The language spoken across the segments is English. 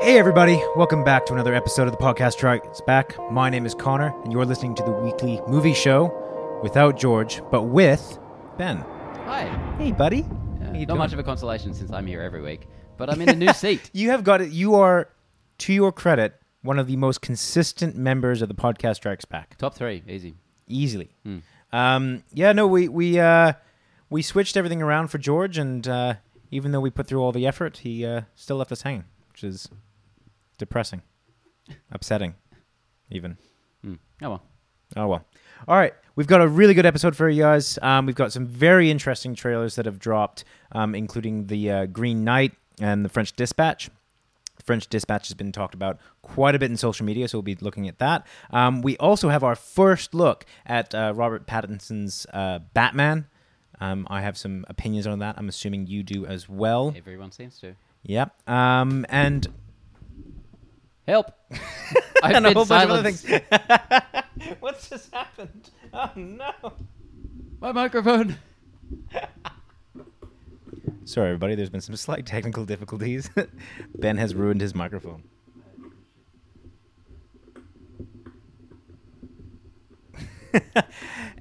Hey, everybody. Welcome back to another episode of the podcast Strikes Back. My name is Connor, and you're listening to the weekly movie show without George, but with Ben. Hi. Hey, buddy. How not doing? much of a consolation since I'm here every week, but I'm in a new seat. You have got it. You are, to your credit, one of the most consistent members of the podcast Strikes Back. Top three, easy. Easily. Hmm. Um, yeah, no, we we uh, we switched everything around for George, and uh, even though we put through all the effort, he uh, still left us hanging, which is depressing, upsetting, even. Hmm. Oh well. Oh well. All right, we've got a really good episode for you guys. Um, we've got some very interesting trailers that have dropped, um, including the uh, Green Knight and the French Dispatch. French Dispatch has been talked about quite a bit in social media, so we'll be looking at that. Um, we also have our first look at uh, Robert Pattinson's uh, Batman. Um, I have some opinions on that. I'm assuming you do as well. Everyone seems to. Yep. Um, and Help! I've and a been whole bunch of other things. What's just happened? Oh no. My microphone. Sorry, everybody. There's been some slight technical difficulties. ben has ruined his microphone.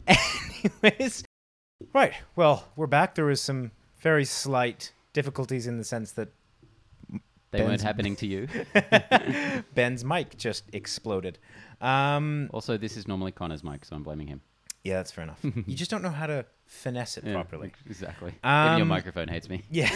Anyways, right. Well, we're back. There was some very slight difficulties in the sense that They Ben's- weren't happening to you. Ben's mic just exploded. Um, Also, this is normally Connor's mic, so I'm blaming him. yeah, that's fair enough. you just don't know how to finesse it Yeah, properly. Exactly. Even your Um, microphone hates me. Yeah.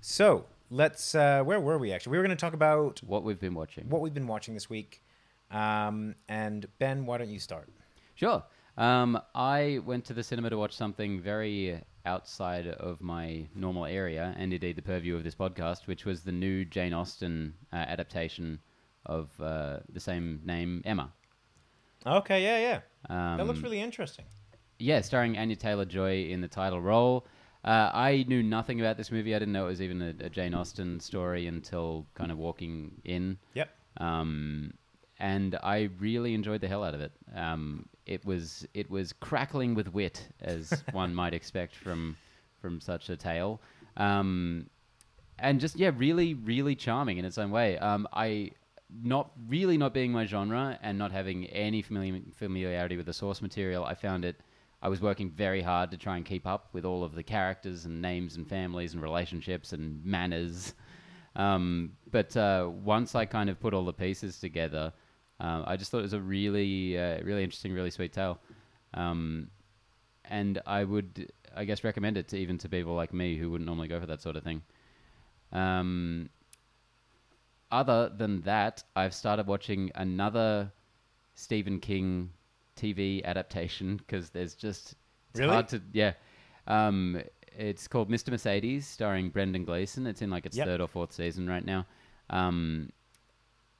so let's. Uh, where were we actually? We were going to talk about What we've been watching. what we've been watching this week. Um, and Ben, why don't you start? Sure. Um, I went to the cinema to watch something very outside of my normal area, and indeed the purview of this podcast, which was the new Jane Austen uh, adaptation of uh, the same name, Emma. Okay, yeah, yeah. Um, that looks really interesting. Yeah, starring Anya Taylor Joy in the title role. Uh, I knew nothing about this movie. I didn't know it was even a, a Jane Austen story until kind of walking in. Yep. Um, and I really enjoyed the hell out of it. Um, it was it was crackling with wit, as one might expect from from such a tale. Um, and just yeah, really, really charming in its own way. Um, I not really not being my genre and not having any famili- familiarity with the source material, I found it. I was working very hard to try and keep up with all of the characters and names and families and relationships and manners. Um, but uh, once I kind of put all the pieces together, uh, I just thought it was a really, uh, really interesting, really sweet tale. Um, and I would, I guess, recommend it to even to people like me who wouldn't normally go for that sort of thing. Um, other than that, I've started watching another Stephen King TV adaptation because there's just it's Really? hard to yeah. Um, it's called Mr. Mercedes, starring Brendan Gleeson. It's in like its Yep. third or fourth season right now. Um,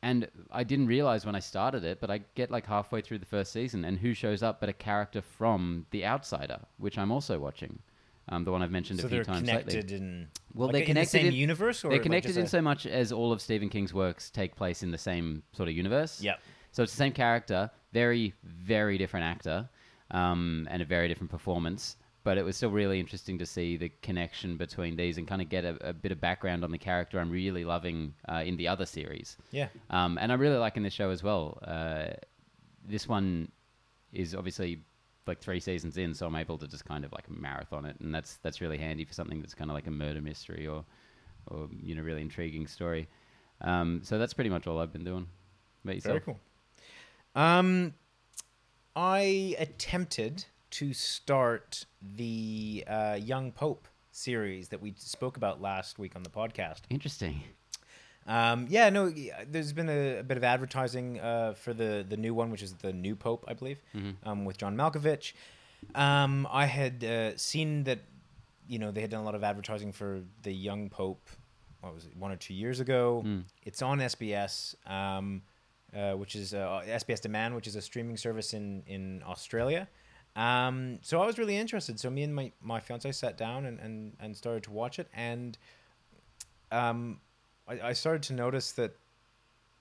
and I didn't realize when I started it, but I get like halfway through the first season, and who shows up but a character from The Outsider, which I'm also watching. Um, the one I've mentioned So a few times connected lately. in. Well, like they're connected in the same in- universe, or They're connected just in a- so much as all of Stephen King's works take place in the same sort of universe. Yep. So it's the same character, very, very different actor, um, and a very different performance. But it was still really interesting to see the connection between these and kind of get a, a bit of background on the character I'm really loving uh, in the other series. Yeah. Um, and I'm really liking this show as well. Uh, this one is obviously like three seasons in, so I'm able to just kind of like marathon it, and that's that's really handy for something that's kind of like a murder mystery or, or you know, really intriguing story. Um, so that's pretty much all I've been doing. About yourself? Very cool. Um, I attempted to start the uh, Young Pope series that we spoke about last week on the podcast. Interesting. Um, yeah, no, there's been a, a bit of advertising uh, for the the new one, which is the new Pope, I believe, um, with John Malkovich. Um, I had uh, seen that, you know, they had done a lot of advertising for the young Pope. What was it, one or two years ago? Mm. It's on SBS, um, uh, which is uh, SBS Demand, which is a streaming service in in Australia. Um, so I was really interested. So me and my my fiance sat down and and, and started to watch it, and um, I, I started to notice that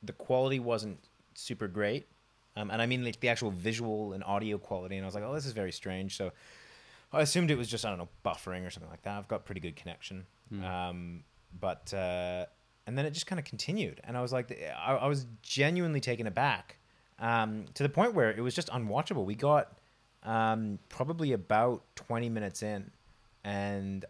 the quality wasn't super great. Um, and I mean like the actual visual and audio quality. And I was like, oh, this is very strange. So I assumed it was just, I don't know, buffering or something like that. I've got pretty good connection. Hmm. Um, but uh, and then it just kind of continued, and I was like, I, I was genuinely taken aback um, to the point where it was just unwatchable. We got um, probably about twenty minutes in, and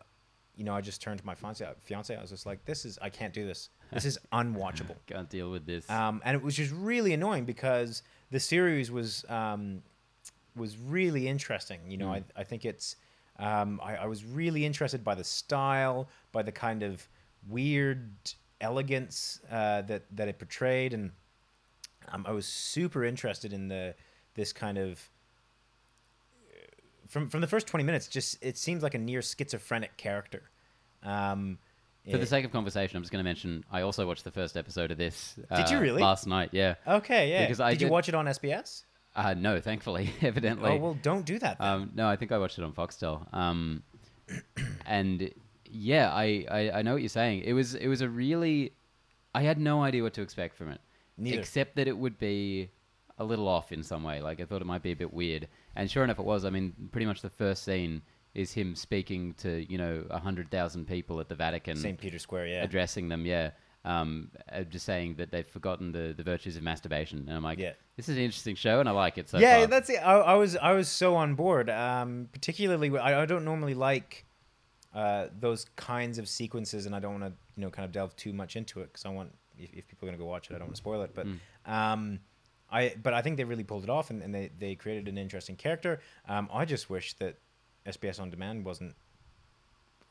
you know, I just turned to my fiance. Fiance, I was just like, "This is I can't do this. This is unwatchable." Can't deal with this. Um, and it was just really annoying because the series was um, was really interesting. You know, Mm. I, I think it's um, I, I was really interested by the style, by the kind of weird elegance uh, that that it portrayed, and um, I was super interested in the this kind of from from the first twenty minutes. Just it seems like a near schizophrenic character. Um, For the sake of conversation, I'm just going to mention I also watched the first episode of this. Did you uh, really? Last night, yeah. okay, yeah. because I did you watch it on SBS? Uh, no, thankfully, evidently. Oh well, don't do that. Then. Um, no, I think I watched it on Foxtel. Um, and yeah, I, I, I know what you're saying. It was it was a really, I had no idea what to expect from it, Neither. except that it would be a little off in some way. Like I thought it might be a bit weird, and sure enough, it was. I mean, pretty much the first scene is him speaking to you know a hundred thousand people at the Vatican, St. Peter Square, yeah. addressing them. Yeah. Um, uh, just saying that they've forgotten the, the virtues of masturbation, and I'm like, Yeah. this is an interesting show, and I like it so yeah, far. that's it. I, I was I was so on board. Um, particularly, I, I don't normally like uh, those kinds of sequences, and I don't want to you know kind of delve too much into it because I want if, if people are gonna go watch it, I don't want to spoil it. But Mm. um, I but I think they really pulled it off, and, and they they created an interesting character. Um, I just wish that SBS on demand wasn't.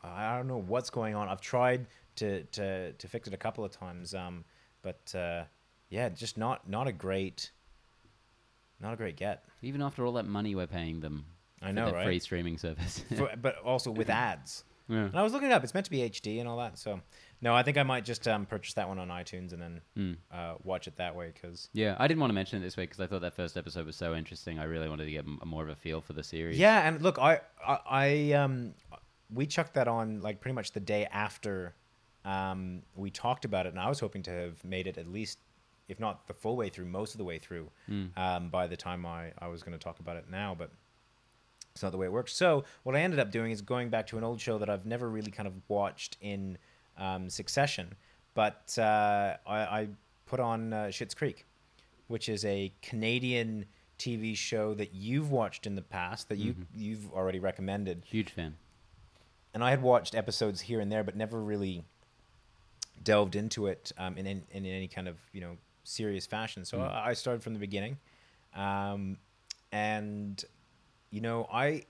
I don't know what's going on. I've tried to to to fix it a couple of times, um, but uh, yeah, just not not a great, not a great get. Even after all that money we're paying them, I for know, the right? free streaming service. For, but also with ads. Yeah. And I was looking it up. It's meant to be HD and all that. So no, I think I might just um, purchase that one on iTunes and then Mm. uh, watch it that way because. Yeah, I didn't want to mention it this week because I thought that first episode was so interesting. I really wanted to get m- more of a feel for the series. Yeah, and look, I, I, I um, we chucked that on like pretty much the day after um, we talked about it, and I was hoping to have made it at least, if not the full way through, most of the way through, Mm. um, by the time I, I was going to talk about it now, but it's not the way it works. So what I ended up doing is going back to an old show that I've never really kind of watched in um, succession, but uh, I, I put on uh, Schitt's Creek, which is a Canadian TV show that you've watched in the past that you Mhm. you've already recommended, Huge fan. and I had watched episodes here and there, but never really delved into it um, in, in in any kind of you know serious fashion. So Mm. I I started from the beginning, um, and you know I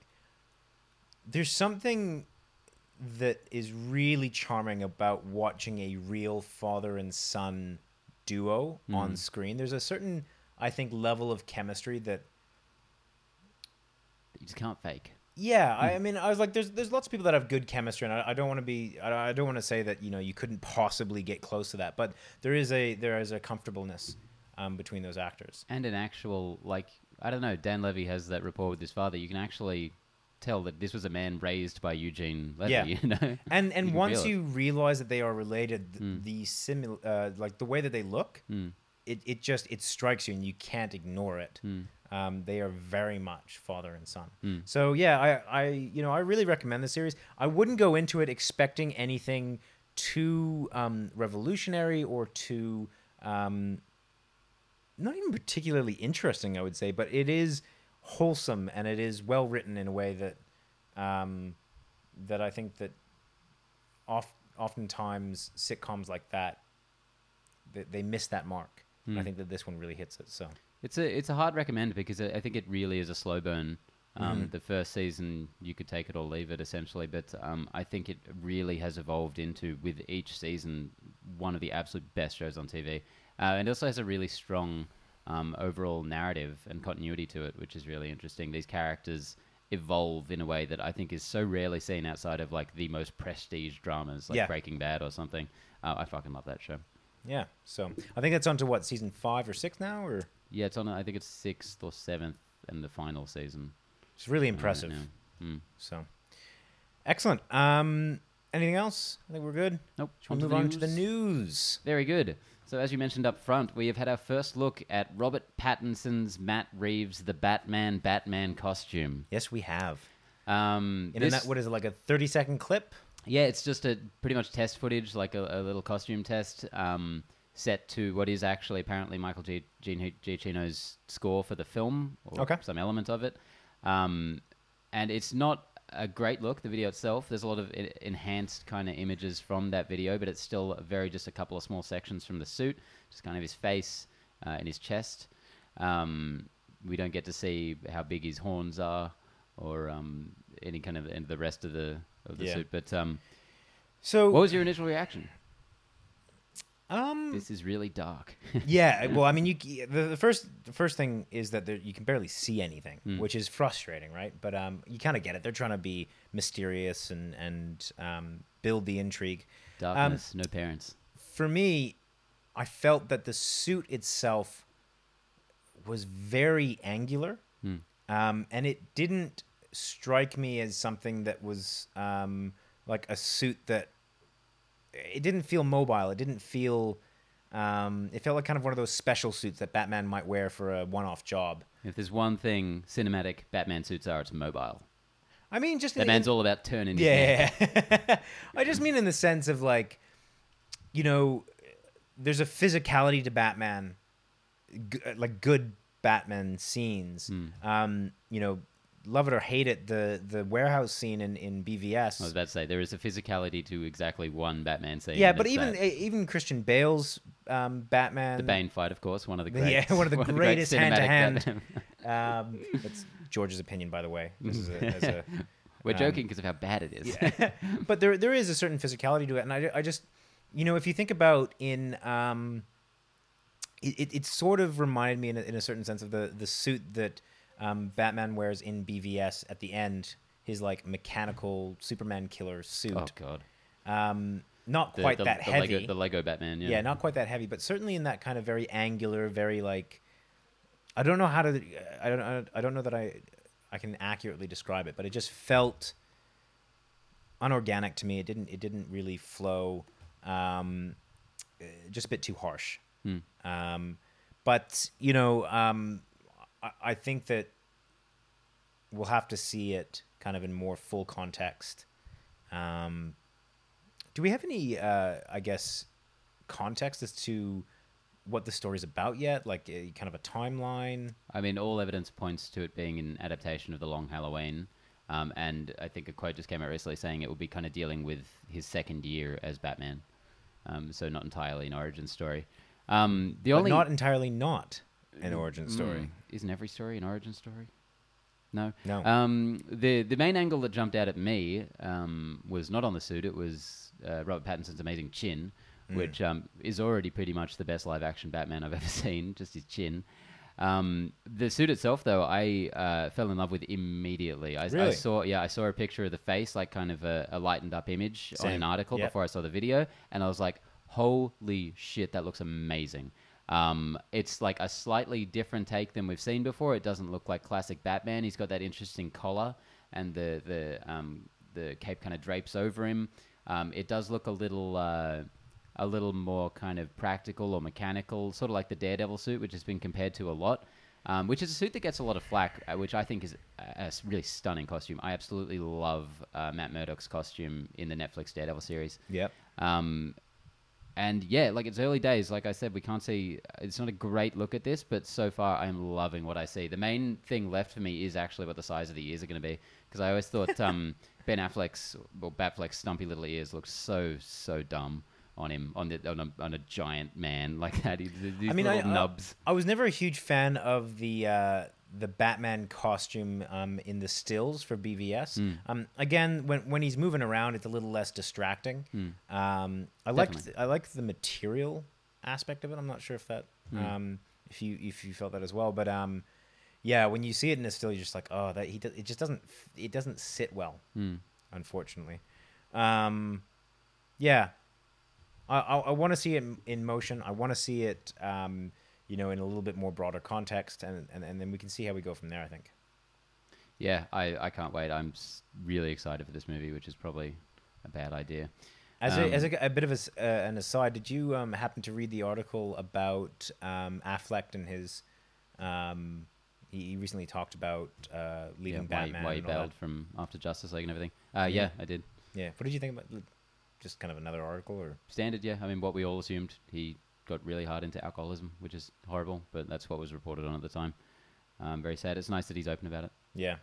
there's something that is really charming about watching a real father and son duo on Mm. screen. There's a certain I think level of chemistry that You just can't fake. yeah, I, I mean, I was like, there's there's lots of people that have good chemistry, and I, I don't want to be, I, I don't want to say that you know you couldn't possibly get close to that, but there is a there is a comfortableness um, between those actors. And an actual, like, I don't know, Dan Levy has that rapport with his father. You can actually tell that this was a man raised by Eugene Levy, Yeah. you know? And and can once you realize that they are related, th- Mm. the simil uh, like the way that they look, Mm, it, it just it strikes you, and you can't ignore it. mm, Um, they are very much father and son. mm. So yeah, I, I you know I really recommend the series. I wouldn't go into it expecting anything too um, revolutionary or too um, not even particularly interesting. I would say, but it is wholesome and it is well written in a way that um, that I think that oft, oftentimes sitcoms like that they, they miss that mark. And I Mm. think that this one really hits it. So It's a it's a hard recommend because I I think it really is a slow burn. Um, Mhm. The first season you could take it or leave it essentially, but um, I think it really has evolved into with each season one of the absolute best shows on TV, uh, and it also has a really strong um, overall narrative and continuity to it, which is really interesting. These characters evolve in a way that I think is so rarely seen outside of like the most prestige dramas like Yeah. Breaking Bad or something. Uh, I fucking love that show. yeah, so I think that's on to what season five or six now, or Yeah, it's on. I think it's sixth or seventh and the final season. it's really impressive. Mm. So excellent. Um, anything else? I think we're good. Nope. Shall we onto move on to the news? Very good. So, as you mentioned up front, we have had our first look at Robert Pattinson's Matt Reeves' The Batman Batman costume. Yes, we have. Um, In this, a, what is it like a thirty second clip? yeah, it's just a pretty much test footage, like a, a little costume test, um, set to what is actually apparently Michael G. G. Giacchino's score for the film, or Okay. some element of it. Um, and it's not a great look. The video itself, there's a lot of enhanced kind of images from that video, but it's still very just a couple of small sections from the suit, just kind of his face uh, and his chest. Um, we don't get to see how big his horns are, or um, any kind of and the rest of the of the Yeah. suit. But um, So what was your initial reaction? Um This is really dark. yeah, well, I mean, you the, the first the first thing is that there, you can barely see anything, Mm. which is frustrating, right? But um, you kind of get it. They're trying to be mysterious and and um, build the intrigue. Darkness, no parents. For me, I felt that the suit itself was very angular, um, and it didn't strike me as something that was um, like a suit that it didn't feel mobile. It didn't feel. Um, it felt like kind of one of those special suits that Batman might wear for a one-off job. If there's one thing cinematic Batman suits are, it's mobile. I mean, just in- That man's in- all about turning yeah. I just mean in the sense of like, you know, there's a physicality to Batman, g- like good Batman scenes. Hmm. Um, you know, love it or hate it, the the warehouse scene in in BVS. I was about to say there is a physicality to exactly one Batman scene. yeah, but even that. even Christian Bale's um, Batman. the Bane fight, of course, one of the great, Yeah, one of the great greatest hand-to-hand. cinematic Um, that's George's opinion, by the way. This is a, as a We're Um, joking because of how bad it is. Yeah. but there there is a certain physicality to it, and I, I just you know if you think about in um, it, it, it sort of reminded me in a, in a certain sense of the the suit that um, Batman wears in BVS at the end, his like mechanical Superman killer suit. oh god, Um, not the, quite the, that the heavy. Lego, the Lego Batman. Yeah, yeah. not quite that heavy, but certainly in that kind of very angular, very like I don't know how to I don't I don't- know that I I can accurately describe it, but it just felt unorganic to me. It didn't it didn't really flow. Um, just a bit too harsh. Hmm. Um, but you know, um, I, I think that we'll have to see it kind of in more full context. Um, do we have any, uh, I guess, context as to what the story's about yet? Like, a, kind of a timeline? I mean, all evidence points to it being an adaptation of The Long Halloween. Um, and I think a quote just came out recently saying it will be kind of dealing with his second year as Batman. Um, so not entirely an origin story. Um, the But only not entirely not an origin Mm, story. isn't every story an origin story? No. No. Um, the the main angle that jumped out at me um, was not on the suit. It was uh, Robert Pattinson's amazing chin, Mm. which um, is already pretty much the best live action Batman I've ever seen. Just his chin. Um, the suit itself, though, I uh, fell in love with immediately. I, I saw, yeah, I saw a picture of the face, like kind of a, a lightened up image on an article Yep. before I saw the video, and I was like, "Holy shit, that looks amazing!" Um, it's like a slightly different take than we've seen before. It doesn't look like classic Batman. He's got that interesting collar, and the the um, the cape kind of drapes over him. Um, it does look a little uh, a little more kind of practical or mechanical, sort of like the Daredevil suit, which has been compared to a lot. Um, which is a suit that gets a lot of flack, uh, which I think is a really stunning costume. I absolutely love uh, Matt Murdock's costume in the Netflix Daredevil series. Yep. Um, and yeah, like it's early days. Like I said, we can't see. It's not a great look at this, but so far I'm loving what I see. The main thing left for me is actually what the size of the ears are going to be, because I always thought um, Ben Affleck's well, Batfleck's stumpy little ears look so so dumb on him on the on a, on a giant man like that. He, these I mean, I, little I- nubs. I was never a huge fan of the uh, the Batman costume um, in the stills for BVS. Hmm. Um, again, when when he's moving around, it's a little less distracting. Um, I liked Hmm. I liked the material aspect of it. I'm not sure if that um, if you if you felt that as well, but um, yeah, when you see it in a still, you're just like, oh, that he do- it just doesn't it doesn't sit well, Hmm. unfortunately. Um, yeah, I, I, I want to see it in- in motion. I want to see it, um, you know, in a little bit more broader context, and, and, and then we can see how we go from there. I think. Yeah, I, I can't wait. I'm really excited for this movie, which is probably a bad idea. As Um, a, as a, a bit of a uh, an aside, did you um, happen to read the article about um, Affleck and his? Um, he, he recently talked about uh, leaving yeah, Batman. why he and all that. bailed from After Justice League and everything. Uh, yeah, I did. Yeah. What did you think about just kind of another article or? Standard, yeah. I mean, what we all assumed he got really hard into alcoholism, which is horrible, but that's what was reported on at the time. Um, very sad. It's nice that he's open about it, Yeah.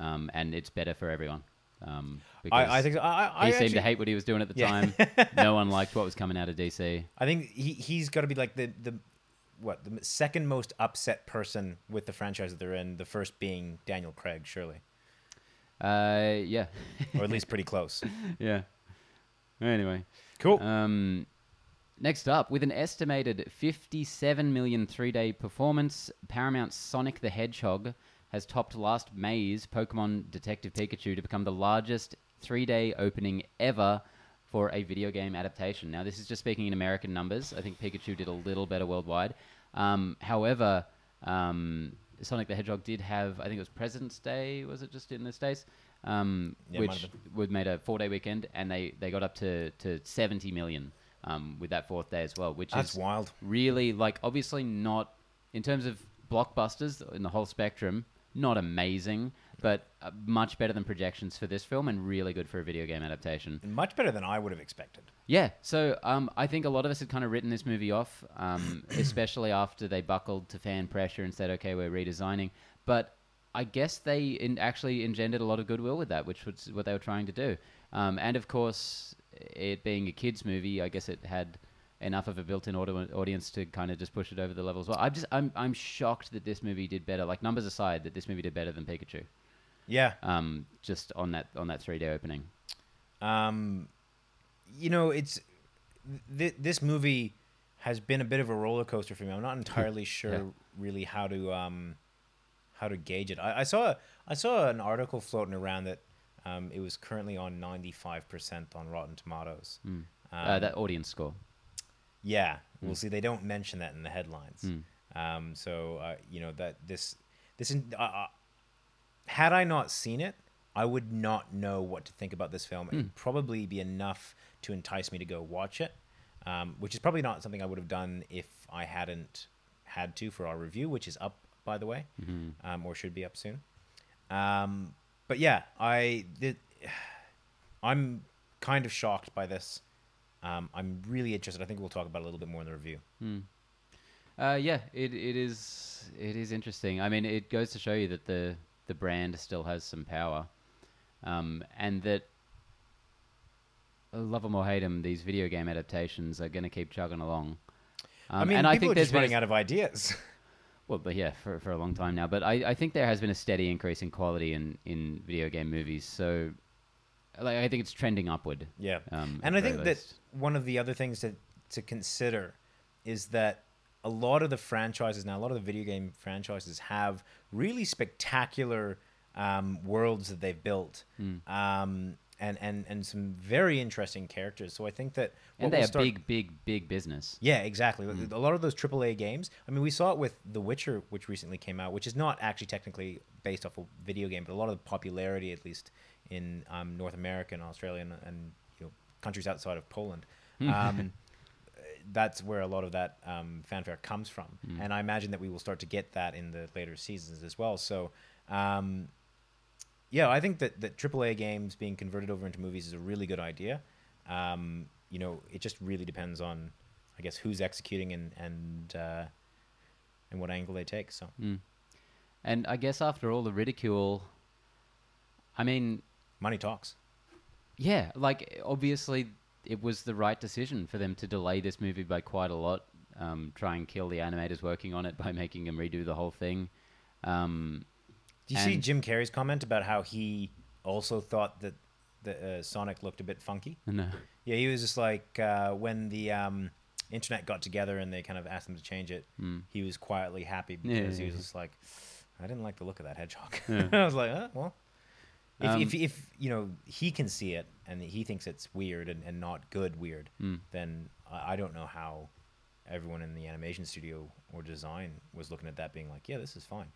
um, and it's better for everyone. Um, because I, I think so. I, I, he I seemed to hate what he was doing at the Yeah. time. no one liked what was coming out of DC. I think he he's got to be like the the what the second most upset person with the franchise that they're in. The first being Daniel Craig, surely, Uh, yeah, or at least pretty close. yeah. Anyway, Cool. Um, next up, with an estimated 57 million three-day performance, Paramount's Sonic the Hedgehog has topped last May's Pokemon Detective Pikachu to become the largest three-day opening ever for a video game adaptation. Now, this is just speaking in American numbers. I think Pikachu did a little better worldwide. Um, however, um, Sonic the Hedgehog did have, I think it was President's Day, was it just in the States? Um, Yeah, which would made a four day weekend, and they, they got up to, to 70 million um, with that fourth day as well, which That's is wild. really like obviously not in terms of blockbusters in the whole spectrum, not amazing, but uh, much better than projections for this film, and really good for a video game adaptation. Much better than I would have expected. Yeah, so um, I think a lot of us had kind of written this movie off, um, especially after they buckled to fan pressure and said, "Okay, we're redesigning." But I guess they in, actually engendered a lot of goodwill with that, which was what they were trying to do. Um, and of course, it being a kids' movie, I guess it had enough of a built-in audi- audience to kind of just push it over the level as well. I'm just I'm I'm shocked that this movie did better. Like numbers aside, that this movie did better than Pikachu. Yeah. Um, just on that on that three-day opening. Um, you know, it's th- this movie has been a bit of a roller coaster for me. I'm not entirely sure Yeah. really how to um, how to gauge it. I, I saw I saw an article floating around that um, it was currently on 95 percent on Rotten Tomatoes. Mm. Um, uh, that audience score. Yeah, Hmm. we'll see. They don't mention that in the headlines. Mm. Um, so uh, you know that this this uh, had I not seen it, I would not know what to think about this film. Hmm. It'd probably be enough to entice me to go watch it, um, which is probably not something I would have done if I hadn't had to for our review, which is up by the way, Mhm. um, or should be up soon. Um, but yeah, I did. I'm kind of shocked by this. Um, I'm really interested. I think we'll talk about it a little bit more in the review. Hmm. Uh, yeah, it, it is it is interesting. I mean, it goes to show you that the the brand still has some power, um, and that love 'em or hate 'em, these video game adaptations are going to keep chugging along. Um, I mean, and people I think are there's just running out of ideas. well, but yeah, for, for a long time now. But I, I think there has been a steady increase in quality in, in video game movies. So, like, I think it's trending upward. yeah, Um, and I think very that one of the other things to to consider is that a lot of the franchises now, a lot of the video game franchises have really spectacular um, worlds that they've built, Mm. um, and and and some very interesting characters. So I think that and they we'll are start- big, big, big business. Yeah, exactly. Mm. A lot of those AAA games. I mean, we saw it with The Witcher, which recently came out, which is not actually technically based off a video game, but a lot of the popularity, at least in um, North America and Australia and, and you know countries outside of Poland, um, that's where a lot of that um, fanfare comes from. Mm. And I imagine that we will start to get that in the later seasons as well. So. Um, yeah, I think that, that AAA games being converted over into movies is a really good idea. Um, you know, it just really depends on, I guess, who's executing and and uh, and what angle they take. So Mm. And I guess after all the ridicule, I mean, money talks. yeah, like obviously it was the right decision for them to delay this movie by quite a lot, um, try and kill the animators working on it by making them redo the whole thing. Um, Do you see Jim Carrey's comment about how he also thought that the uh, Sonic looked a bit funky? no. Yeah, he was just like uh, when the um, internet got together and they kind of asked him to change it. Mm. He was quietly happy because yeah, he was yeah. just like, I didn't like the look of that hedgehog. Yeah. I was like, uh, well, if, Um, if if you know he can see it and he thinks it's weird and, and not good weird, Mm. then I, I don't know how everyone in the animation studio or design was looking at that being like, yeah, this is fine.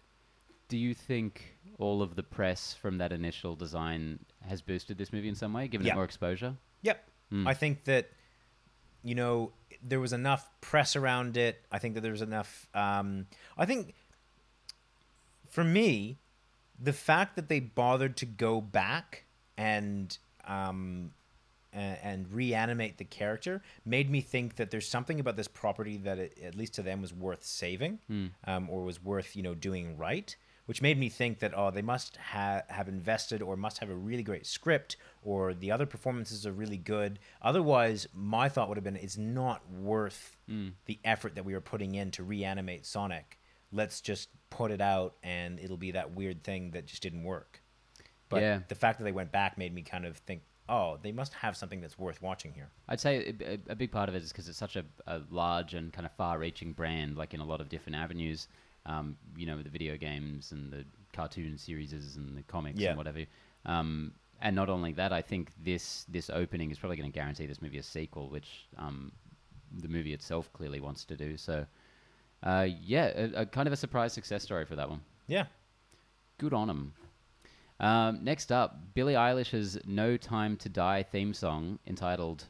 Do you think all of the press from that initial design has boosted this movie in some way, given it more exposure? Yep. Mm. I think that you know there was enough press around it. I think that there was enough. Um, I think for me, the fact that they bothered to go back and um, and, and reanimate the character made me think that there's something about this property that it, at least to them was worth saving um, or was worth you know doing right which made me think that oh they must ha- have invested or must have a really great script or the other performances are really good. Otherwise my thought would have been it's not worth mm. the effort that we were putting in to reanimate sonic. Let's just put it out and it'll be that weird thing that just didn't work. But Yeah. the fact that they went back made me kind of think oh they must have something that's worth watching here. I'd say a, a- big part of it is because it's such a, a large and kind of far-reaching brand, like in a lot of different avenues. Um, you know, the video games and the cartoon series and the comics Yeah. and whatever. Um, and not only that, I think this this opening is probably going to guarantee this movie a sequel, which um, the movie itself clearly wants to do. So, uh, yeah, a, a kind of a surprise success story for that one. yeah Good on him. Um, next up, Billie Eilish's "No Time to Die" theme song, entitled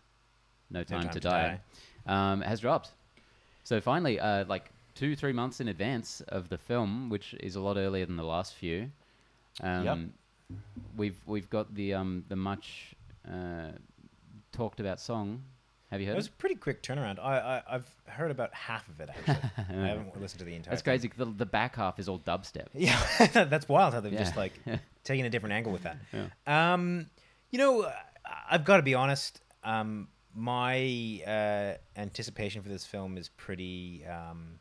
"No Time, Time to, to Die," Um, has dropped. So finally, uh, like two, three months in advance of the film, which is a lot earlier than the last few. Um, Yep. We've we've got the um, the much uh, talked about song. Have you heard? it was it? a pretty quick turnaround I, I i've heard about half of it actually i haven't listened to the entire That's thing. crazy. The, the back half is all dubstep. Yeah, that's wild how they've just like taken a different angle with that. Yeah. Um, you know, I've got to be honest. Um, my uh, anticipation for this film is pretty um,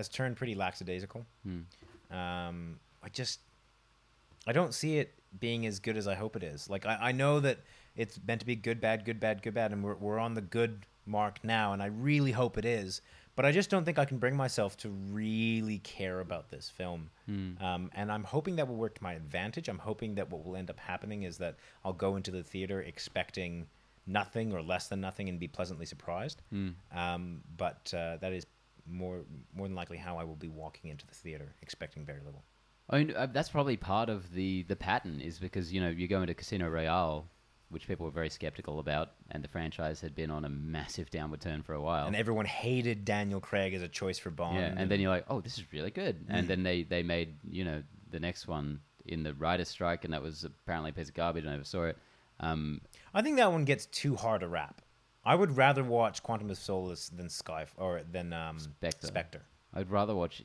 has turned pretty lackadaisical. Hmm. Um, I just I don't see it being as good as I hope it is. Like I, I know that it's meant to be good, bad, good, bad, good, bad, and we're we're on the good mark now, and I really hope it is. But I just don't think I can bring myself to really care about this film. Um, and I'm hoping that will work to my advantage. I'm hoping that what will end up happening is that I'll go into the theater expecting nothing or less than nothing and be pleasantly surprised. Um, but uh, that is more more than likely how I will be walking into the theater expecting very little. I mean, uh, that's probably part of the the pattern is because you know you go into Casino Royale, which people were very skeptical about, and the franchise had been on a massive downward turn for a while. And everyone hated Daniel Craig as a choice for Bond. yeah, and then you're like, oh, this is really good. And then they they made you know the next one in the writer's strike, and that was apparently a piece of garbage. I never saw it. Um, I think that one gets too hard a rap. I would rather watch Quantum of Solace than Sky or than um, Spectre. Spectre. I'd rather watch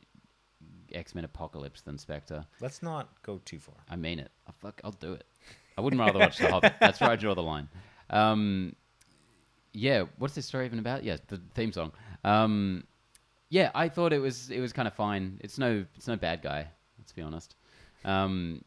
X Men Apocalypse than Spectre. Let's not go too far. I mean it. I fuck, I'll do it. I wouldn't rather watch The Hobbit. That's where I draw the line. Um, yeah, what's this story even about? Yeah, the theme song. Um, yeah, I thought it was it was kind of fine. It's no it's no bad guy. Let's be honest. Um,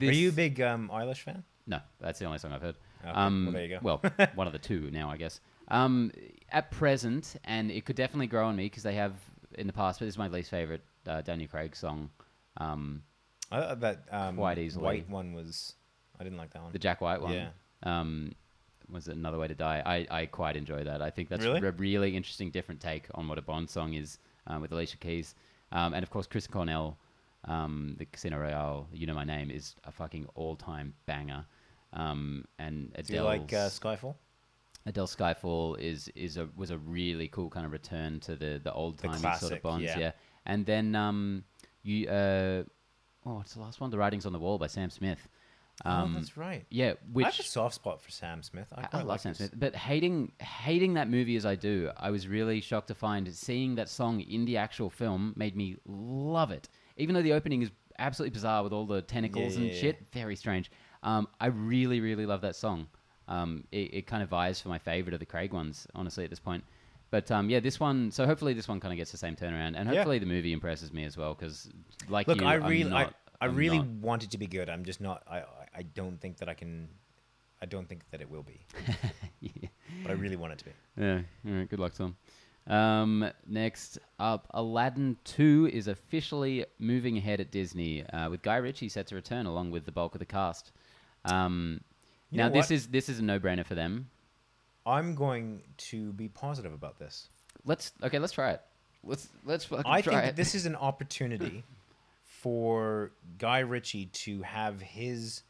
Are you a big um, Eilish fan? No, that's the only song I've heard. Okay, Um, well, there you go. well, one of the two now, I guess. Um, at present, and it could definitely grow on me because they have in the past, but this is my least favorite uh, Daniel Craig song. Um, I thought that um, Quite easily. White one was. I didn't like that one. the Jack White one. Yeah. Um, was it Another Way to Die? I, I quite enjoy that. I think that's Really? a really interesting, different take on what a Bond song is um, with Alicia Keys. Um, and of course, Chris Cornell, um, the Casino Royale, You Know My Name, is a fucking all time banger. Um, and Adele's, Do you like uh, Skyfall? Adele Skyfall is is a was a really cool kind of return to the the old timey sort of Bonds, yeah. yeah. And then um, you uh, oh, what's the last one? The Writings on the Wall by Sam Smith. Um, oh, that's right. yeah, which I have a soft spot for Sam Smith. I, I, love like Sam his- Smith, but hating hating that movie as I do, I was really shocked to find seeing that song in the actual film made me love it. Even though the opening is absolutely bizarre with all the tentacles Yeah, and yeah, shit, very strange. Um, I really really love that song. Um, it, it kind of vies for my favorite of the Craig ones, honestly, at this point. But um, yeah, this one. So hopefully this one kind of gets the same turnaround, and Yeah. hopefully the movie impresses me as well. Because like Look, you, I really, I, not- I I'm really not- want it to be good. I'm just not. I, I- I don't think that I can. I don't think that it will be. Yeah. But I really want it to be. Yeah. All right. Good luck, Tom. Um, next up, Aladdin 2 is officially moving ahead at Disney, uh, with Guy Ritchie set to return along with the bulk of the cast. Um, You now this is this is a no-brainer for them. I'm going to be positive about this. Let's okay. Let's try it. Let's let's fucking I try think it. that this is an opportunity for Guy Ritchie to have his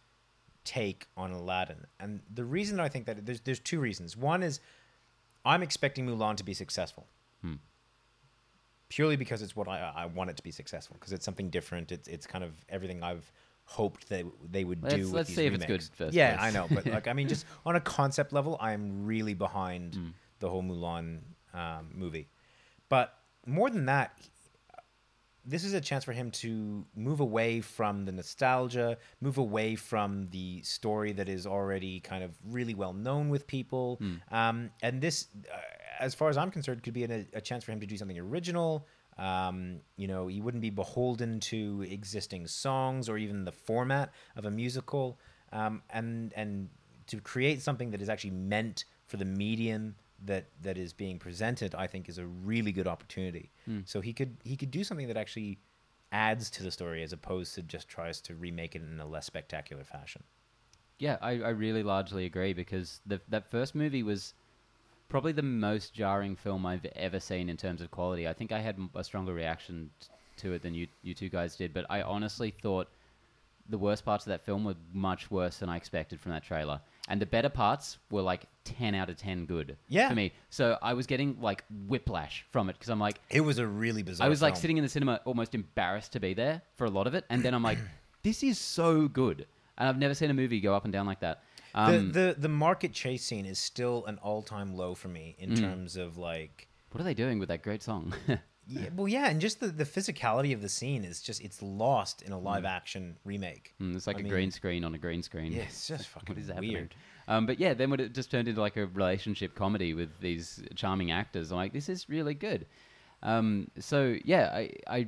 take on Aladdin. And the reason I think that there's there's two reasons. One is I'm expecting Mulan to be successful. Hmm. Purely because it's what I, I want it to be successful because it's something different. It's it's kind of everything I've hoped that they would Let's- do. with let's these see if it's remakes. good first, Yeah, please. I know, but like I mean, just on a concept level, I'm really behind Hmm. the whole Mulan um, movie. But more than that, this is a chance for him to move away from the nostalgia, move away from the story that is already kind of really well known with people. Um, and this, uh, as far as I'm concerned, could be a, a chance for him to do something original. Um, you know, he wouldn't be beholden to existing songs or even the format of a musical. Um, and and to create something that is actually meant for the medium that that is being presented, I think is a really good opportunity. So he could he could do something that actually adds to the story as opposed to just tries to remake it in a less spectacular fashion. Yeah, I, I really largely agree because the, that first movie was probably the most jarring film I've ever seen in terms of quality. I think I had a stronger reaction t- to it than you you two guys did, but I honestly thought the worst parts of that film were much worse than I expected from that trailer. And the better parts were like 10 out of 10 good Yeah. for me. So I was getting like whiplash from it because I'm like, It was a really bizarre. I was like film. sitting in the cinema almost embarrassed to be there for a lot of it. And then I'm like, this is so good. And I've never seen a movie go up and down like that. Um, the, the the market chase scene is still an all time low for me in terms of like what are they doing with that great song? yeah, well yeah and just the, the physicality of the scene is just it's lost in a live action remake. Mm, it's like I a mean, green screen on a green screen. Yeah, it's just fucking what is happening? weird. Um, but yeah, then when it just turned into like a relationship comedy with these charming actors, I'm like, this is really good. Um, so yeah, I, I,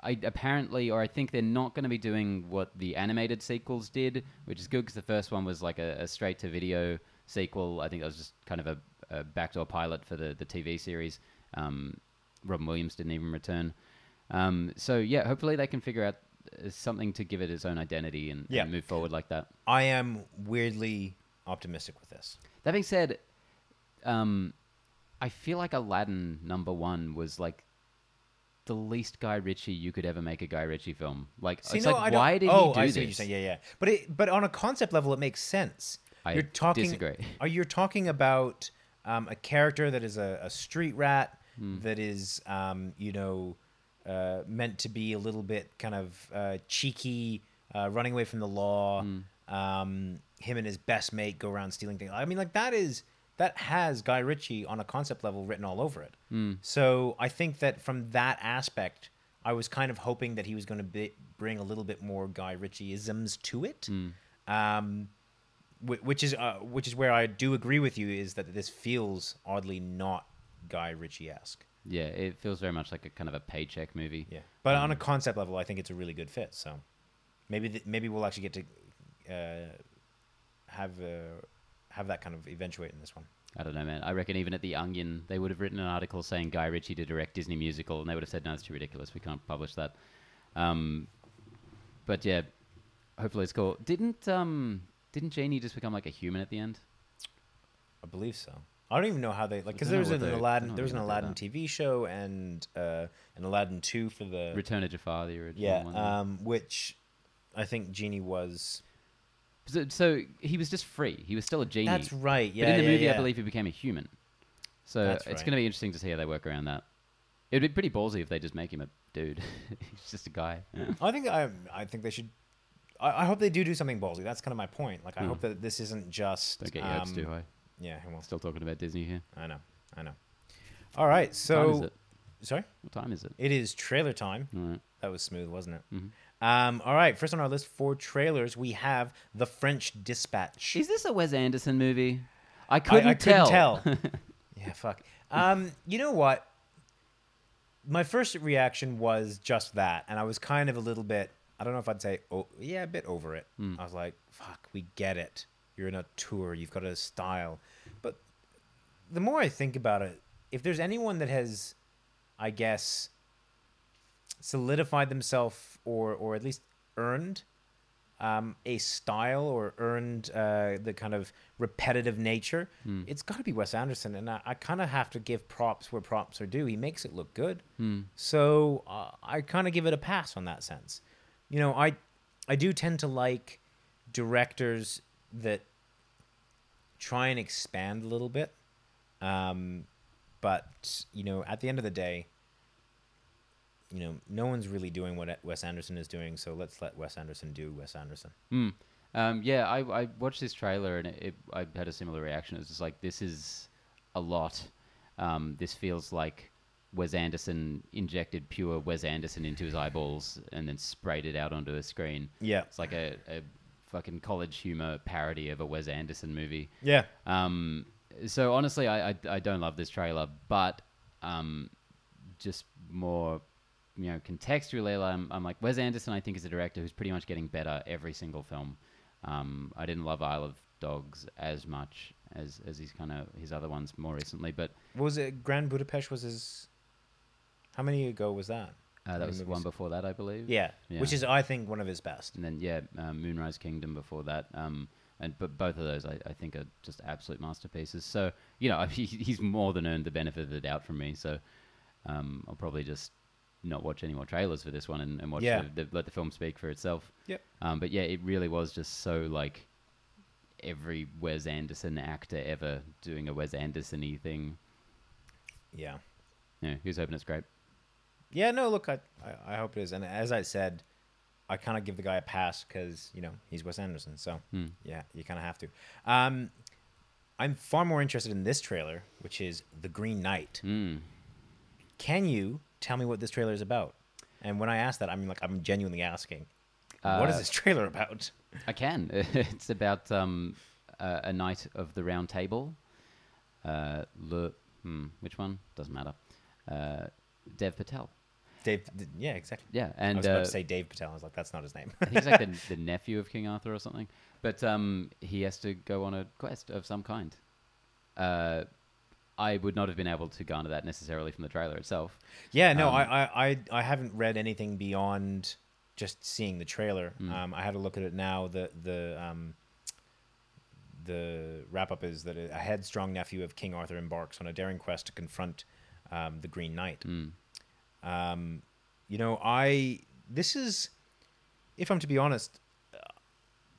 I apparently, or I think they're not going to be doing what the animated sequels did, which is good because the first one was like a, a straight to video sequel. I think that was just kind of a, a backdoor pilot for the the TV series. Um, Robin Williams didn't even return. Um, so yeah, hopefully they can figure out uh, something to give it its own identity and, Yeah. and move forward like that. I am weirdly optimistic with this. That being said, um, I feel like Aladdin number one was like the least Guy Ritchie you could ever make a Guy Ritchie film. Like, See, it's no, like, why did oh, he do I this? see what you're saying. Yeah, yeah. But it, but on a concept level, it makes sense. I you're talking. disagree. Are you talking about um, a character that is a, a street rat Hmm. that is, um, you know, uh, meant to be a little bit kind of uh, cheeky, uh, running away from the law. Hmm. Um, him and his best mate go around stealing things. I mean, like that is that has Guy Ritchie on a concept level written all over it. Hmm. So I think that from that aspect, I was kind of hoping that he was going to be, bring a little bit more Guy Ritchie-isms to it. Hmm. Um, which is uh, which is where I do agree with you is that this feels oddly not Guy Ritchie-esque. Yeah, it feels very much like a kind of a paycheck movie. Yeah, but on a concept level, I think it's a really good fit. So maybe th- maybe we'll actually get to uh, have uh, have that kind of eventuate in this one. I don't know, man. I reckon even at The Onion, they would have written an article saying Guy Ritchie to direct Disney musical, and they would have said, no, it's too ridiculous. We can't publish that. Um, but yeah, hopefully it's cool. Didn't um, didn't Genie just become like a human at the end? I believe so. I don't even know how they like because there was an they- Aladdin there was an know what they Aladdin TV show and uh, an Aladdin two for the Return of Jafar, the original yeah one. um, which I think Genie was. So, so he was just free. He was still a genie. That's right. Yeah, but in the yeah, movie, yeah. I believe he became a human. So That's it's right. going to be interesting to see how they work around that. It'd be pretty ballsy if they just make him a dude. He's just a guy. I think I I think they should. I, I hope they do do something ballsy. That's kind of my point. Like I Hmm. hope that this isn't just. Don't get your hopes um, too high. Yeah, wants? Still talking about Disney here. I know, I know. All right, so what time is it? sorry, What time is it? it is trailer time. Right. That was smooth, wasn't it? Mhm. Um, all right, first on our list for trailers, we have The French Dispatch. Is this a Wes Anderson movie? I I, couldn't I couldn't tell. tell. yeah, fuck. Um, you know what? My first reaction was just that, and I was kind of a little bit. I don't know if I'd say, oh, yeah, a bit over it. Hmm. I was like, fuck, we get it. You're in a tour. You've got a style. But the more I think about it, if there's anyone that has, I guess, solidified themselves or or at least earned um, a style or earned uh, the kind of repetitive nature, Hmm. it's got to be Wes Anderson. And I, I kind of have to give props where props are due. He makes it look good. Hmm. So uh, I kind of give it a pass on that sense. You know, I I do tend to like directors that try and expand a little bit. Um, but you know, at the end of the day, you know, no one's really doing what Wes Anderson is doing, so let's let Wes Anderson do Wes Anderson. Mm. Um, yeah, I, I watched this trailer and it, it, I had a similar reaction. It was just like, this is a lot. Um, this feels like Wes Anderson injected pure Wes Anderson into his eyeballs and then sprayed it out onto a screen. Yeah. It's like a, a fucking college humor parody of a Wes Anderson movie. Yeah. Um, so honestly, I, I, I don't love this trailer, but um, just more you know contextually, I'm, I'm like Wes Anderson. I think is a director who's pretty much getting better every single film. Um, I didn't love Isle of Dogs as much as as his kind of his other ones more recently, but What was it? Grand Budapest was his. How many ago was that? uh, that was the movies? one before that, I believe. Yeah. Yeah. Which is, I think, one of his best. and then yeah, um, Moonrise Kingdom before that. Um, and but both of those I, I think are just absolute masterpieces. So you know he, he's more than earned the benefit of the doubt from me. So um, I'll probably just not watch any more trailers for this one and, and watch Yeah. the, the, let the film speak for itself. Yep. Um, but yeah, it really was just so like every Wes Anderson actor ever doing a Wes Anderson-y thing. Yeah. Yeah, he was hoping it's great. Yeah, no, look, I, I, I hope it is. And as I said, I kind of give the guy a pass because, you know, he's Wes Anderson. So, Hmm. yeah, you kind of have to. Um, I'm far more interested in this trailer, which is The Green Knight. Mm. Can you tell me what this trailer is about? And when I ask that, I'm like, I'm genuinely asking, what is Uh, this trailer about? I can. it's about um, uh, a knight of the Round Table. Uh, Le, hmm, which one? Doesn't matter. Uh, Dev Patel. Dave, yeah, exactly. Yeah, and I was about uh, to say Dave Patel. I was like, that's not his name. I think he's like the, the nephew of King Arthur or something. But um, he has to go on a quest of some kind. I would not have been able to garner that necessarily from the trailer itself. Yeah, no, Um, I, I, I, haven't read anything beyond just seeing the trailer. Mm. Um, I had a look at it now. The the um, the wrap up is that a headstrong nephew of King Arthur embarks on a daring quest to confront um, the Green Knight. Mm. Um, you know, I this is, if I'm to be honest,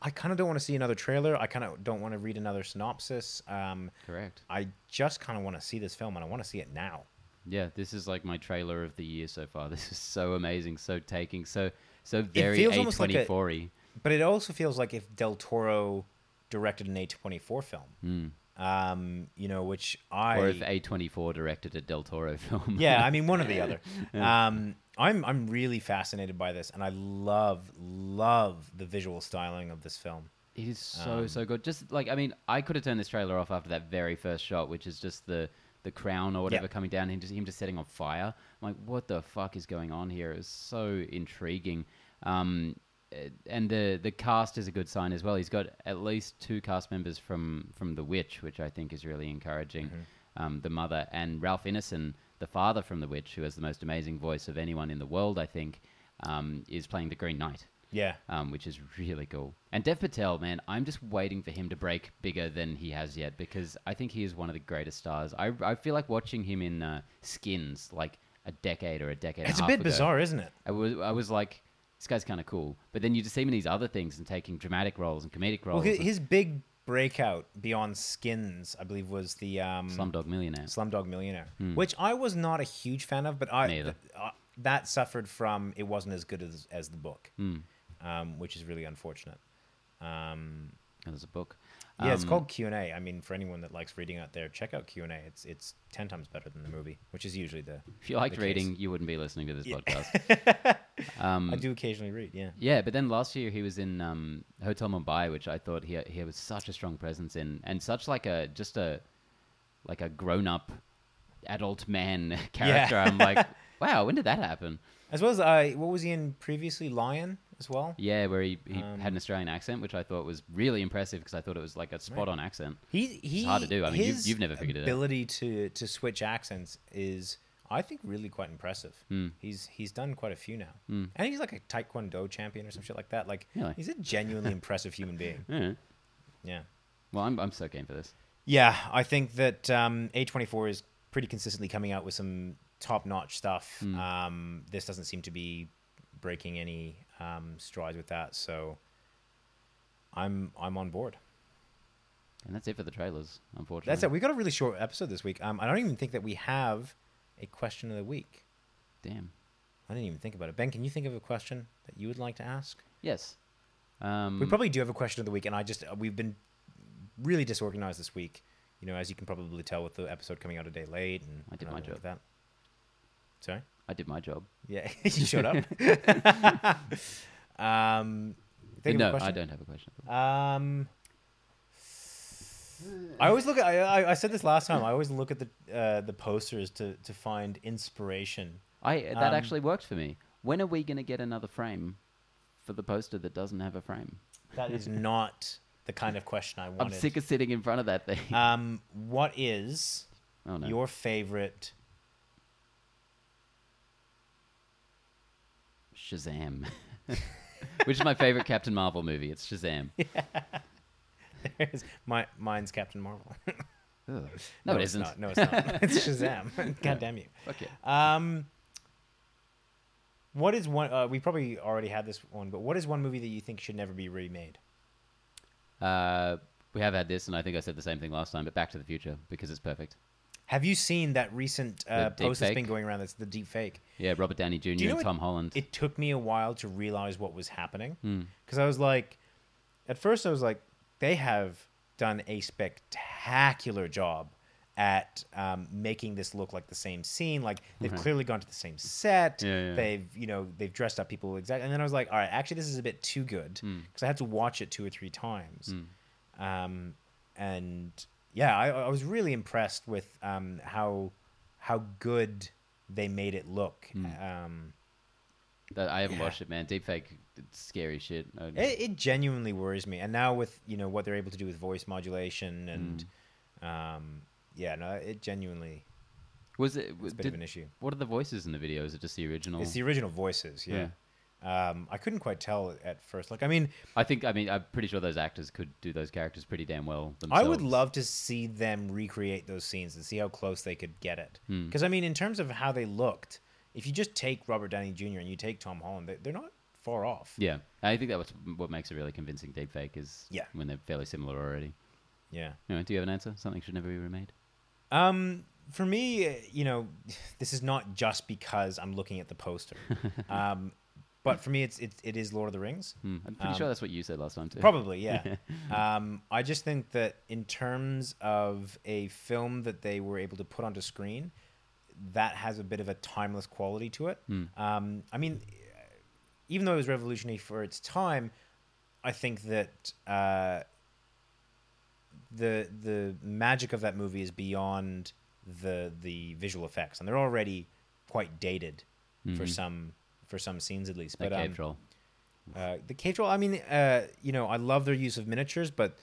I kind of don't want to see another trailer. I kind of don't want to read another synopsis. Um, Correct. I just kind of want to see this film, and I want to see it now. Yeah, this is like my trailer of the year so far. This is so amazing, so taking, so so very feels A almost like a- four y. But it also feels like if Del Toro directed an A24 film, Mm. um, you know, which I Or if A twenty four directed a Del Toro film. yeah, I mean one or the other. Um, I'm I'm really fascinated by this, and I love love the visual styling of this film. It is so Um, so good. Just like I mean, I could have turned this trailer off after that very first shot, which is just the the crown or whatever coming down and just him just setting on fire. I'm like, what the fuck is going on here? It's so intriguing. Um, eh, and the the cast is a good sign as well. He's got at least two cast members from from The Witch, which I think is really encouraging. Mm-hmm. Um, the mother and Ralph Ineson, the father from The Witch, who has the most amazing voice of anyone in the world, I think, um, is playing the Green Knight Yeah, um, which is really cool. And Dev Patel, man, I'm just waiting for him to break bigger than he has yet because I think he is one of the greatest stars. I, I feel like watching him in uh, Skins like a decade or a decade. it's and a half bit ago. bizarre, isn't it? I was I was like, this guy's kind of cool. But then you just see him in these other things and taking dramatic roles and comedic roles. his, his big breakout beyond Skins, I believe, was the um, Slumdog Millionaire. Slumdog Millionaire, Hmm. which I was not a huge fan of, but I th- uh, that suffered from it wasn't as good as as the book, Hmm. um, which is really unfortunate. Um, There's a book. yeah, it's Um, called Q and A. I mean, for anyone that likes reading out there, check out Q and A. It's it's ten times better than the movie, which is usually the. If you liked the case. reading, you wouldn't be listening to this Yeah. podcast. um, I do occasionally read. Yeah. Yeah, but then last year he was in um, Hotel Mumbai, which I thought he he was such a strong presence in, and such like a just a like a grown up adult man character. I'm like, wow, when did that happen? As well as I, what was he in previously? Lion as well. Yeah, where he, he Um, had an Australian accent, which I thought was really impressive because I thought it was like a spot on accent. He he. hard to do. I mean, you've- you've never figured it out. Ability to to switch accents is, I think, really quite impressive. Hmm. He's he's done quite a few now, Hmm. and he's like a Taekwondo champion or some shit like that. Like Really? he's a genuinely impressive human being. Yeah. Yeah, Well, I'm I'm so keen for this. yeah. I think that um, A24 is pretty consistently coming out with some top notch stuff. Hmm. Um, this doesn't seem to be breaking any um, strides with that, so I'm I'm on board. And that's it for the trailers, unfortunately. That's it. We got a really short episode this week. Um, I don't even think that we have a question of the week. Damn. I didn't even think about it. Ben, can you think of a question that you would like to ask? Yes. Um, We probably do have a question of the week, and I just uh, we've been really disorganized this week. You know, as you can probably tell with the episode coming out a day late, and I did my job. Like that. Sorry. I did my job. Yeah, you showed up. um, think of a no, I question? don't have a question. Um, I always look at. I, I, I said this last time. I always look at the uh, the posters to to find inspiration. I that Um, actually worked for me. When are we going to get another frame for the poster that doesn't have a frame? That is not the kind of question I wanted. I'm sick of sitting in front of that thing. Um, what is oh no. your favorite? Shazam. Which is my favorite Captain Marvel movie? It's Shazam. There's my mine's Captain Marvel. Ugh. No, it's isn't. Not. No, it's not. it's Shazam. God damn you. Okay. Um, what is one? Uh, we probably already had this one, but what is one movie that you think should never be remade? Uh, we have had this, and I think I said the same thing last time. But Back to the Future because it's perfect. Have you seen that recent uh, post that's been going around? That's the deep fake. Yeah, Robert Downey Jr. you know and Tom Holland. It took me a while to realize what was happening Hmm. because I was like, at first I was like, they have done a spectacular job at um, making this look like the same scene. Like they've Right. clearly gone to the same set. Yeah, yeah. They've you know they've dressed up people exactly. And then I was like, all right, actually this is a bit too good Hmm. because I had to watch it two or three times. Hmm. Um, and yeah, I, I was really impressed with um, how how good they made it look. Hmm. Um, That- I haven't Yeah. watched it, man. Deepfake, it's scary shit. It, it genuinely worries me. And now with you know what they're able to do with voice modulation and Hmm. um, yeah, no, it genuinely was it? is w- a bit Did, of an issue. what are the voices in the video? Is it just the original? It's the original voices, yeah. Um, I couldn't quite tell at first. Like, I mean, I think. I mean, I'm pretty sure those actors could do those characters pretty damn well themselves. I would love to see them recreate those scenes and see how close they could get it. Hmm. Because I mean, in terms of how they looked, if you just take Robert Downey Jr. and you take Tom Holland, they, they're not far off. Yeah, I think that was what makes a really convincing deepfake is Yeah. when they're fairly similar already. Yeah. Anyway, do you have an answer? Something should never be remade. Um, for me, you know, this is not just because I'm looking at the poster. um, but for me, it's, it's it is Lord of the Rings. Hmm. I'm pretty Um, sure that's what you said last time too. Probably, yeah. um, I just think that in terms of a film that they were able to put onto screen, that has a bit of a timeless quality to it. Hmm. Um, I mean, even though it was revolutionary for its time, I think that uh, the the magic of that movie is beyond the the visual effects, and they're already quite dated for Mhm. some for some scenes at least. But cave um, troll. uh, the cage roll. I mean, uh, you know, I love their use of miniatures, but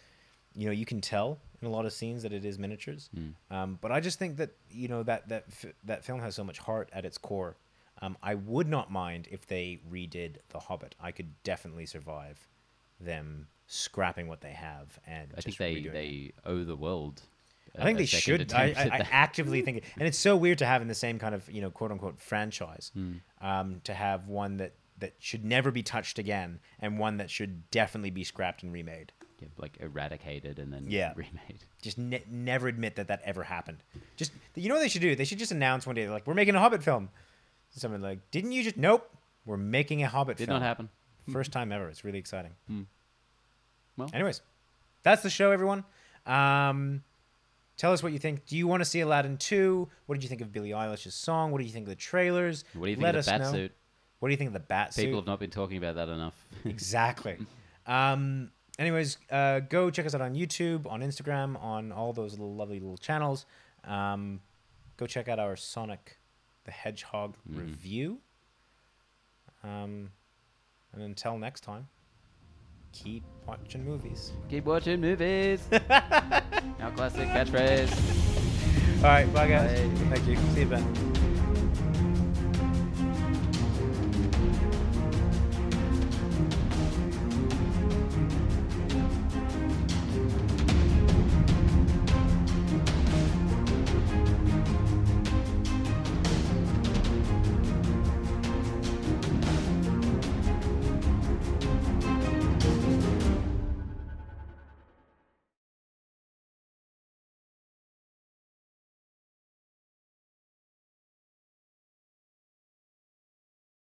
you know, you can tell in a lot of scenes that it is miniatures. Mm. Um, but I just think that you know that that f- that film has so much heart at its core. Um, I would not mind if they redid The Hobbit. I could definitely survive them scrapping what they have and I think they redoing it. they owe the world. I think they should. I, I, at I that. actively think, and it's so weird to have in the same kind of you know quote unquote franchise, Hmm. um, to have one that that should never be touched again, and one that should definitely be scrapped and remade. Yeah, like eradicated and then Yeah. remade. Just ne- never admit that that ever happened. Just you know what they should do? They should just announce one day like we're making a Hobbit film. Someone like, didn't you just? Nope, we're making a Hobbit Did film. not happen. First time ever. It's really exciting. Hmm. Well. anyways, that's the show, everyone. Um, tell us what you think. Do you want to see Aladdin 2? What did you think of Billie Eilish's song? What do you think of the trailers? What do you think Let of us the bat know. suit? What do you think of the bat People suit? have not been talking about that enough. exactly. Um, anyways, uh, go check us out on YouTube, on Instagram, on all those little lovely little channels. Um, go check out our Sonic the Hedgehog Mhm. review. Um, and until next time, keep watching movies. Keep watching movies. now classic catchphrase. All right, bye guys. Bye. Thank you. See you, Ben.